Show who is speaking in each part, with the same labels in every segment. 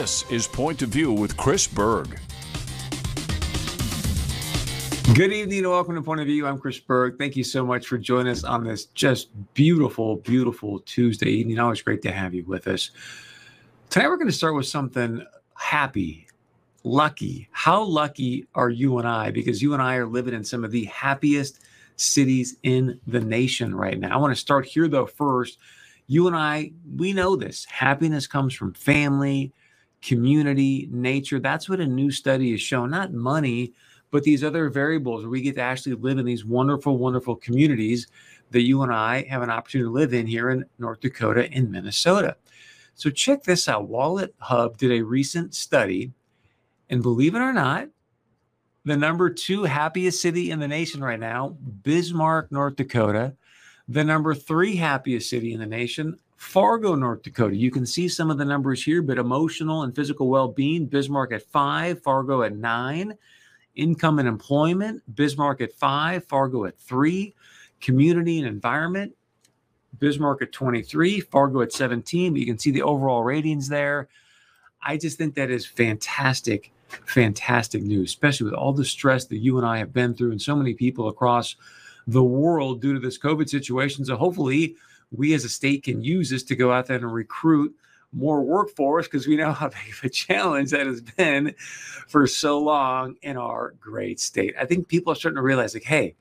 Speaker 1: This is Point of View with Chris Berg.
Speaker 2: Good evening and welcome to Point of View. I'm Chris Berg. Thank you so much for joining us on this just beautiful, beautiful Tuesday evening. Always great to have you with us. Tonight, we're going to start with something happy, lucky. How lucky are you and I? Because you and I are living in some of the happiest cities in the nation right now. I want to start here, though, first. You and I, we know this. Happiness comes from family, community, nature. That's what a new study has shown, not money, but these other variables where we get to actually live in these wonderful, wonderful communities that you and I have an opportunity to live in here in North Dakota and Minnesota. So check this out. WalletHub did a recent study, and believe it or not, the number two happiest city in the nation right now, Bismarck, North Dakota. The number three happiest city in the nation, Fargo, North Dakota. You can see some of the numbers here, but emotional and physical well being, Bismarck at five, Fargo at nine. Income and employment, Bismarck at five, Fargo at three. Community and environment, Bismarck at 23, Fargo at 17. But you can see the overall ratings there. I just think that is fantastic, fantastic news, especially with all the stress that you and I have been through and so many people across the world due to this COVID situation. So hopefully, we as a state can use this to go out there and recruit more workforce because we know how big of a challenge that has been for so long in our great state. I think people are starting to realize, like, hey,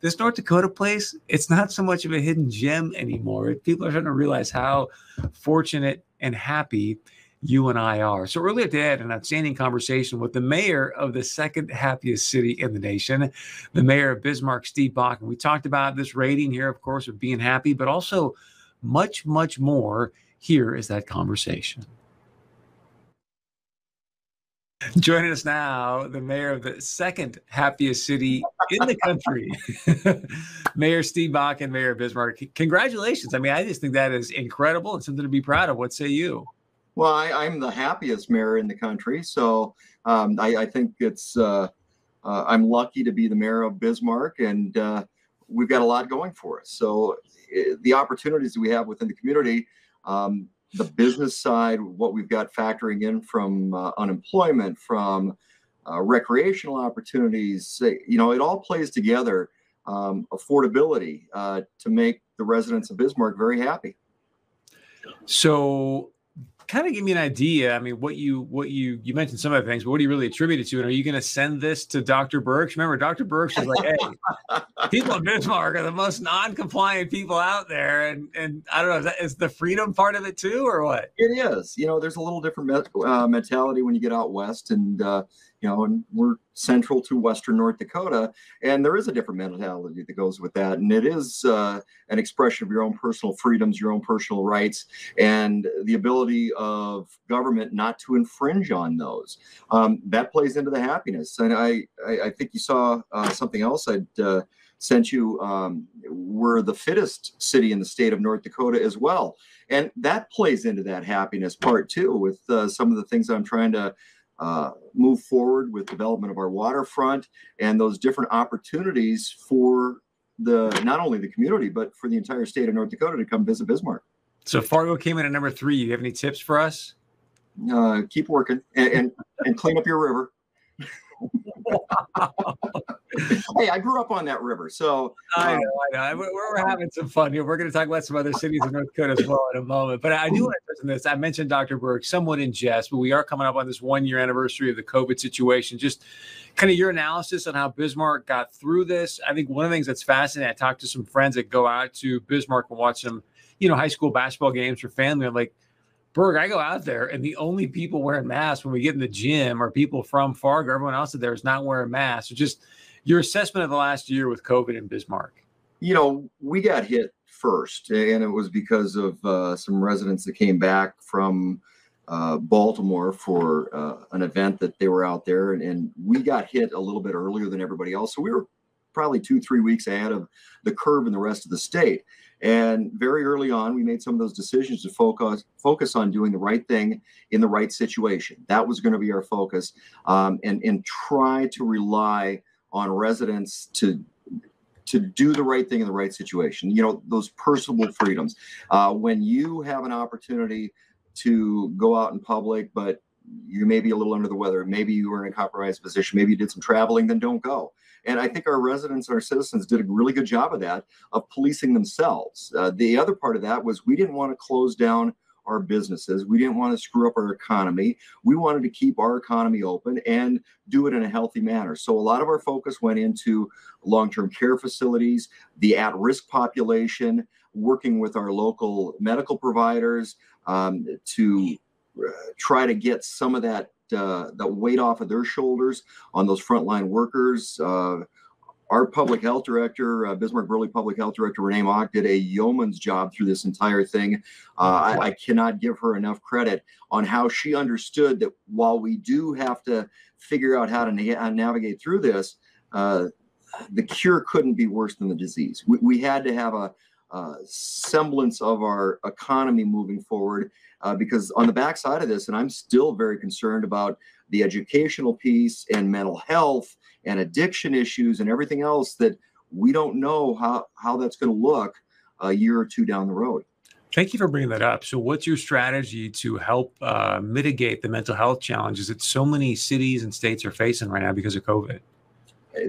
Speaker 2: this North Dakota place, it's not so much of a hidden gem anymore. People are starting to realize how fortunate and happy you and I are. So earlier today, I had an outstanding conversation with the mayor of the second happiest city in the nation, the mayor of Bismarck, Steve Bakken. And We talked about this rating here, of course, of being happy, but also much, much more. Here is that conversation. Joining us now, the mayor of the second happiest city in the country, Mayor Steve Bakken and Mayor Bismarck. Congratulations. I mean, I just think that is incredible and something to be proud of. What say you?
Speaker 3: Well, I, am the happiest mayor in the country, so um, I, I, think it's uh, uh, I'm lucky to be the mayor of Bismarck, and uh, we've got a lot going for us. So uh, the opportunities that we have within the community, um, the business side, what we've got factoring in from uh, unemployment, from uh, recreational opportunities, you know, it all plays together. Um, affordability to make the residents of Bismarck very happy.
Speaker 2: So kind of give me an idea. I mean, what you what you you mentioned some of the things, but what do you really attribute it to? And are you going to send this to Dr. Birx? Remember, Dr. Birx was like, "Hey, people in Bismarck are the most non-compliant people out there," and and I don't know, is, that, is the freedom part of it too, or what?
Speaker 3: It is. You know, there's a little different uh, mentality when you get out west, and uh, you know, and we're central to Western North Dakota, and there is a different mentality that goes with that, and it is uh, an expression of your own personal freedoms, your own personal rights, and the ability of government not to infringe on those. Um, that plays into the happiness, and I, I, I think you saw uh, something else I'd uh, sent you. Um, we're the fittest city in the state of North Dakota as well, and that plays into that happiness part too, with uh, some of the things I'm trying to uh, move forward with development of our waterfront and those different opportunities for the not only the community but for the entire state of North Dakota to come visit Bismarck.
Speaker 2: So Fargo came in at number three. You have any tips for us?
Speaker 3: Uh, keep working and, and, and clean up your river. hey, I grew up on that river, so
Speaker 2: I uh, know, I know. We're, we're, having some fun here. We're going to talk about some other cities in North Dakota as well in a moment. But I do want to touch on this. I mentioned Dr. Birx somewhat in jest, but we are coming up on this one year anniversary of the COVID situation. Just kind of your analysis on how Bismarck got through this. I think one of the things that's fascinating. I talked to some friends that go out to Bismarck and watch some, you know, high school basketball games for family. I'm like Berg, I go out there and the only people wearing masks when we get in the gym are people from Fargo. Everyone else there is not wearing masks. So just your assessment of the last year with COVID in Bismarck.
Speaker 3: You know, we got hit first, and it was because of uh, some residents that came back from uh, Baltimore for uh, an event that they were out there, and, and we got hit a little bit earlier than everybody else. So we were probably two, three weeks ahead of the curve in the rest of the state. And very early on, we made some of those decisions to focus focus on doing the right thing in the right situation. That was going to be our focus, um, and and try to rely on residents to to do the right thing in the right situation. You know those personal freedoms. Uh, when you have an opportunity to go out in public, but you may be a little under the weather, maybe you were in a compromised position, maybe you did some traveling, then don't go. And I think our residents, and our citizens did a really good job of that, of policing themselves. Uh, the other part of that was we didn't want to close down our businesses. We didn't want to screw up our economy. We wanted to keep our economy open and do it in a healthy manner. So a lot of our focus went into long-term care facilities, the at-risk population, working with our local medical providers um, to try to get some of that uh, weight off of their shoulders on those frontline workers. Uh, our public health director, uh, Bismarck Burleigh Public Health Director Renae Moch, did a yeoman's job through this entire thing. Uh, I, I, cannot give her enough credit on how she understood that while we do have to figure out how to na- navigate through this, uh, the cure couldn't be worse than the disease. We, we had to have a, a, semblance of our economy moving forward uh, because on the backside of this, and I'm still very concerned about the educational piece and mental health and addiction issues and everything else that we don't know how, how that's going to look a year or two down the road.
Speaker 2: Thank you for bringing that up. So, what's your strategy to help uh, mitigate the mental health challenges that so many cities and states are facing right now because of COVID?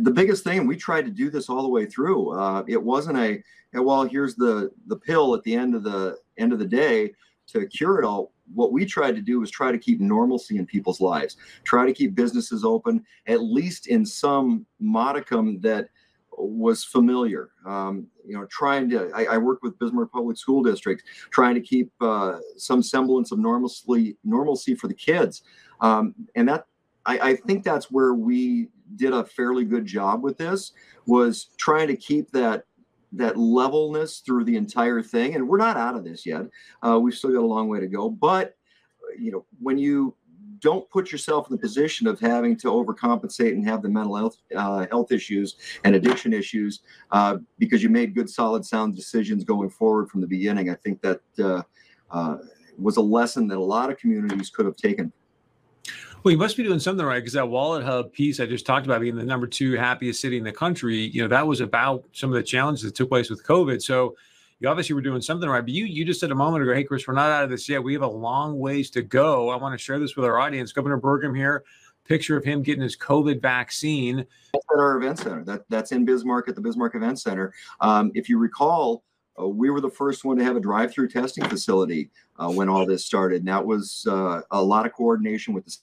Speaker 3: The biggest thing, we tried to do this all the way through. Uh, it wasn't a well, here's the the pill at the end of the end of the day to cure it all. What we tried to do was try to keep normalcy in people's lives try to keep businesses open at least in some modicum that was familiar. Um, you know trying to I, I worked with bismarck public school district trying to keep uh, some semblance of normalcy normalcy for the kids. Um, and that I, I think that's where we did a fairly good job with this was trying to keep that that levelness through the entire thing. And we're not out of this yet. Uh, we've still got a long way to go. But you know, when you don't put yourself in the position of having to overcompensate and have the mental health uh, health issues and addiction issues uh, because you made good, solid, sound decisions going forward from the beginning. I think that uh, uh was a lesson that a lot of communities could have taken
Speaker 2: well, you must be doing something right because that WalletHub piece I just talked about being the number two happiest city in the country, you know, that was about some of the challenges that took place with COVID. So you obviously were doing something right. But you you just said a moment ago, hey Chris, we're not out of this yet. We have a long ways to go. I want to share this with our audience. Governor Burgum here, picture of him getting his COVID vaccine.
Speaker 3: At our event center. That that's in Bismarck at the Bismarck Event Center. Um, if you recall, uh, we were the first one to have a drive-through testing facility uh, when all this started. And that was uh, a lot of coordination with the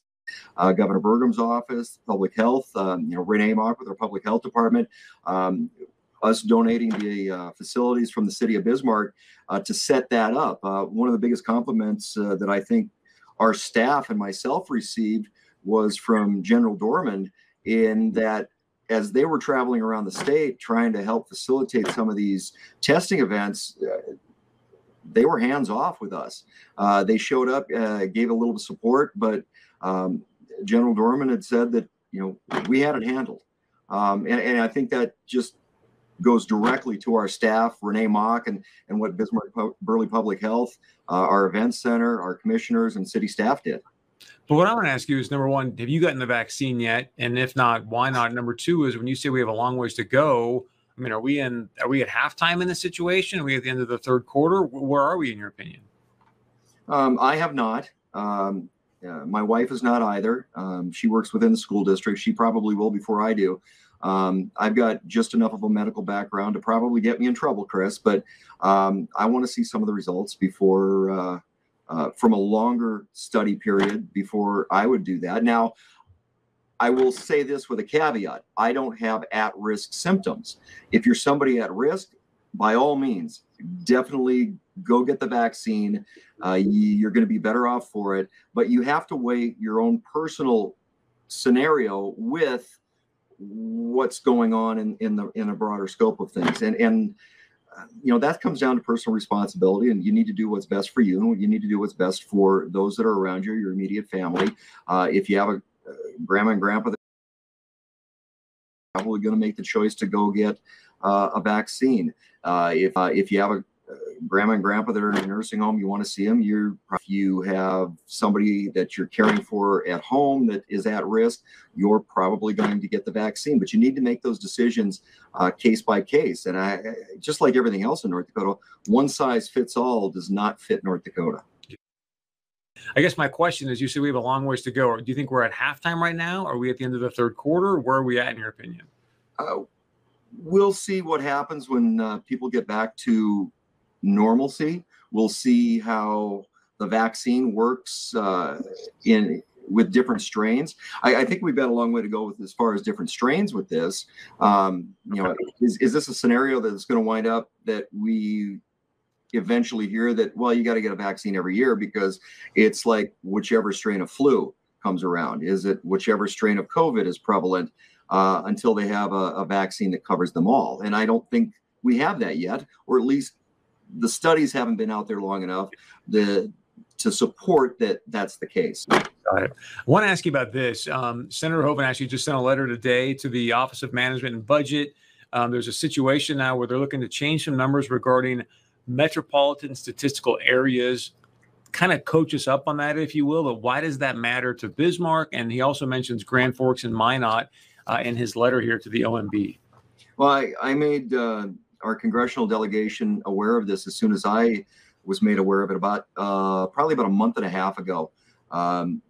Speaker 3: uh, Governor Burgum's office, public health, um, you know, Renae Moch with our public health department, um, us donating the uh, facilities from the city of Bismarck uh, to set that up. Uh, one of the biggest compliments uh, that I think our staff and myself received was from General Dohrmann in that as they were traveling around the state trying to help facilitate some of these testing events, uh, they were hands off with us. Uh, they showed up, uh, gave a little support, but um, General Dohrmann had said that you know we had it handled, um, and, and, I think that just goes directly to our staff, Renae Moch, and and what Bismarck Burleigh Public Health, uh, our events center, our commissioners, and city staff did.
Speaker 2: But what I want to ask you is number one, have you gotten the vaccine yet? And if not, why not? Number two is when you say we have a long ways to go. I mean, are we in? Are we at halftime in this situation? Are we at the end of the third quarter? Where are we, in your opinion?
Speaker 3: Um, I have not. Um, uh, my wife is not either. Um, she works within the school district. She probably will before I do. Um, I've got just enough of a medical background to probably get me in trouble, Chris. But um, I want to see some of the results before, uh, uh, from a longer study period, before I would do that. Now, I will say this with a caveat: I don't have at-risk symptoms. If you're somebody at risk, by all means, definitely go get the vaccine. Uh, you're going to be better off for it, but you have to weigh your own personal scenario with what's going on in, in the in a broader scope of things. And and uh, you know that comes down to personal responsibility, and you need to do what's best for you, and you need to do what's best for those that are around you, your immediate family. Uh, if you have a uh, grandma and grandpa, probably going to make the choice to go get uh, a vaccine. Uh, if uh, if you have a grandma and grandpa that are in a nursing home, you want to see them. You if you have somebody that you're caring for at home that is at risk, you're probably going to get the vaccine. But you need to make those decisions uh, case by case. And I, just like everything else in North Dakota, one size fits all does not fit North Dakota.
Speaker 2: I guess my question is you said we have a long ways to go. Do you think we're at halftime right now? Are we at the end of the third quarter? Where are we at, in your opinion?
Speaker 3: Uh, we'll see what happens when uh, people get back to normalcy. We'll see how the vaccine works uh, in with different strains. I, I, think we've got a long way to go with as far as different strains with this. Um, you know, is, is this a scenario that's going to wind up that we eventually hear that well you got to get a vaccine every year because it's like whichever strain of flu comes around is it whichever strain of covid is prevalent uh, until they have a, a vaccine that covers them all and i don't think we have that yet or at least the studies haven't been out there long enough the, to support that that's the case.
Speaker 2: Got it. I want to ask you about this. Um, Senator Hoeven actually just sent a letter today to the Office of Management and Budget. Um, there's a situation now where they're looking to change some numbers regarding metropolitan statistical areas. Kind of coach us up on that, if you will. But why does that matter to Bismarck? And he also mentions Grand Forks and Minot uh, in his letter here to the OMB.
Speaker 3: Well, I, I made uh, our congressional delegation aware of this as soon as I was made aware of it about uh, probably about a month and a half ago. Um,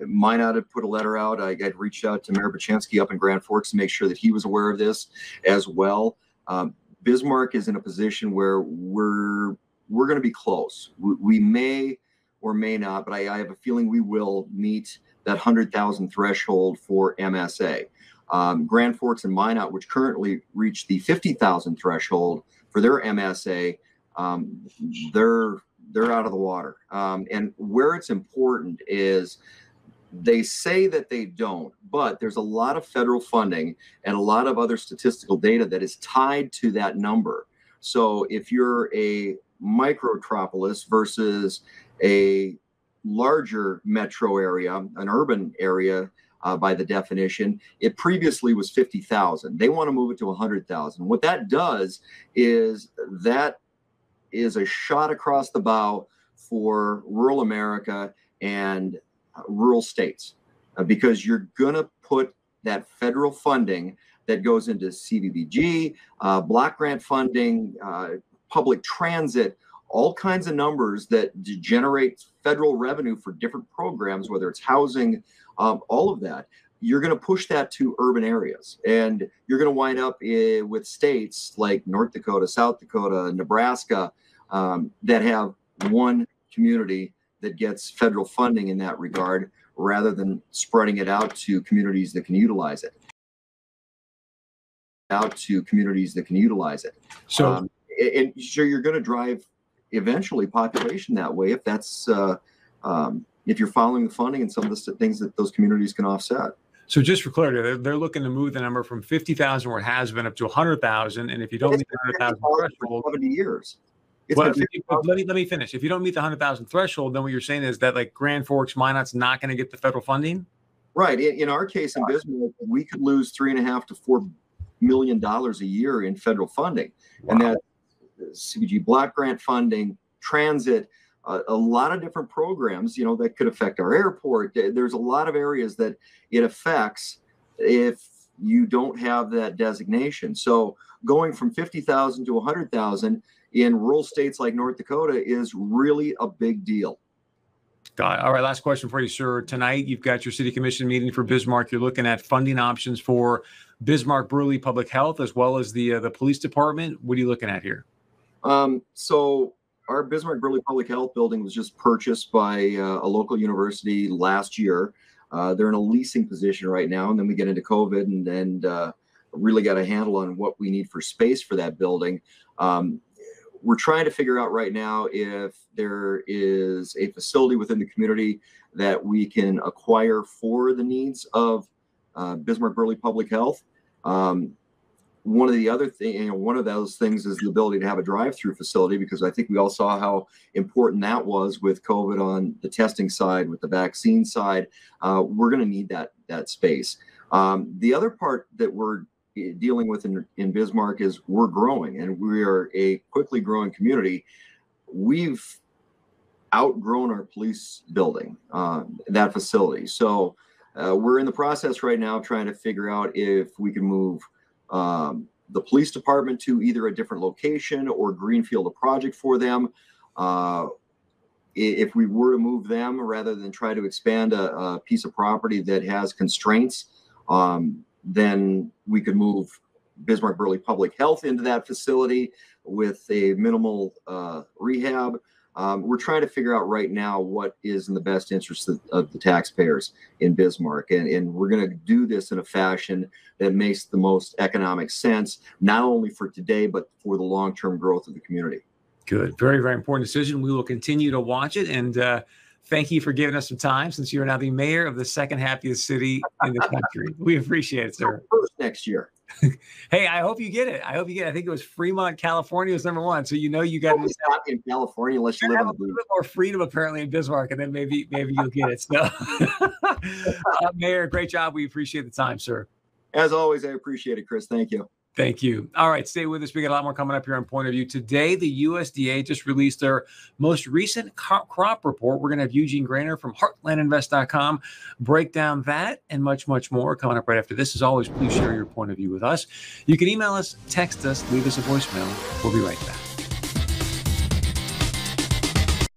Speaker 3: Minot had put a letter out. I had reached out to Mayor Bochenski up in Grand Forks to make sure that he was aware of this as well. Um, Bismarck is in a position where we're we're going to be close. We, we, may or may not, but I, I, have a feeling we will meet that hundred thousand threshold for MSA. Um, Grand Forks and Minot, which currently reach the fifty thousand threshold for their MSA, um, they're they're out of the water. Um, and where it's important is they say that they don't, but there's a lot of federal funding and a lot of other statistical data that is tied to that number. So if you're a microtropolis versus a larger metro area, an urban area, uh, by the definition. It previously was 50,000. They want to move it to 100,000. What that does is that is a shot across the bow for rural America and rural states uh, because you're going to put that federal funding that goes into CDBG, uh, block grant funding, uh, public transit, all kinds of numbers that generate federal revenue for different programs, whether it's housing, um, all of that. You're going to push that to urban areas, and you're going to wind up in, with states like North Dakota, South Dakota, Nebraska, um, that have one community that gets federal funding in that regard rather than spreading it out to communities that can utilize it out to communities that can utilize it so um, and so you're going to drive eventually population that way if that's uh, um, if you're following the funding and some of the things that those communities can offset
Speaker 2: so just for clarity, they're, they're looking to move the number from 50,000 where it has been up to 100,000. And if you don't meet the 100,000
Speaker 3: threshold, 70 years.
Speaker 2: Well, let me let me finish. If you don't meet the hundred thousand threshold, then what you're saying is that like Grand Forks, Minot's not going to get the federal funding.
Speaker 3: Right. In, in our case in Bismarck, we could lose three and a half to four million dollars a year in federal funding, wow. and that CBG block grant funding, transit, uh, a lot of different programs. You know that could affect our airport. There's a lot of areas that it affects if you don't have that designation. So going from fifty thousand to a hundred thousand in rural states like North Dakota is really a big deal.
Speaker 2: Got it. All right, last question for you, sir. Tonight, you've got your city commission meeting for Bismarck. You're looking at funding options for Bismarck Burleigh Public Health as well as the uh, the police department. What are you looking at here?
Speaker 3: Um, so our Bismarck Burleigh Public Health building was just purchased by uh, a local university last year. Uh, they're in a leasing position right now, and then we get into COVID and, and uh, really got a handle on what we need for space for that building. Um, we're trying to figure out right now if there is a facility within the community that we can acquire for the needs of uh, Bismarck Burleigh Public Health. Um, one of the other thing, you know, one of those things is the ability to have a drive-through facility because I think we all saw how important that was with COVID on the testing side, with the vaccine side. Uh, we're going to need that that space. Um, the other part that we're dealing with in, in Bismarck is we're growing and we are a quickly growing community. We've outgrown our police building, uh, that facility. So uh, we're in the process right now trying to figure out if we can move um, the police department to either a different location or greenfield a project for them. Uh, if we were to move them rather than try to expand a, a piece of property that has constraints, um, then we could move Bismarck Burleigh Public Health into that facility with a minimal uh, rehab. Um, we're trying to figure out right now what is in the best interest of, of the taxpayers in Bismarck. And, and we're going to do this in a fashion that makes the most economic sense, not only for today, but for the long term growth of the community.
Speaker 2: Good. Very, very important decision. We will continue to watch it. And uh, thank you for giving us some time since you're now the mayor of the second happiest city in the country. We appreciate it, sir.
Speaker 3: First next year.
Speaker 2: hey, I hope you get it. I hope you get it. I think it was Fremont, California was number one. So you know you got
Speaker 3: to in California unless you live in
Speaker 2: a little bit more freedom apparently in Bismarck, and then maybe maybe you'll get it. So, uh, Mayor, great job. We appreciate the time, sir.
Speaker 3: As always, I appreciate it, Chris. Thank you.
Speaker 2: Thank you. All right, stay with us. We got a lot more coming up here on Point of View. Today, the USDA just released their most recent crop report. We're going to have Eugene Graner from heartlandinvest.com break down that and much, much more coming up right after this. As always, please share your point of view with us. You can email us, text us, leave us a voicemail. We'll be right back.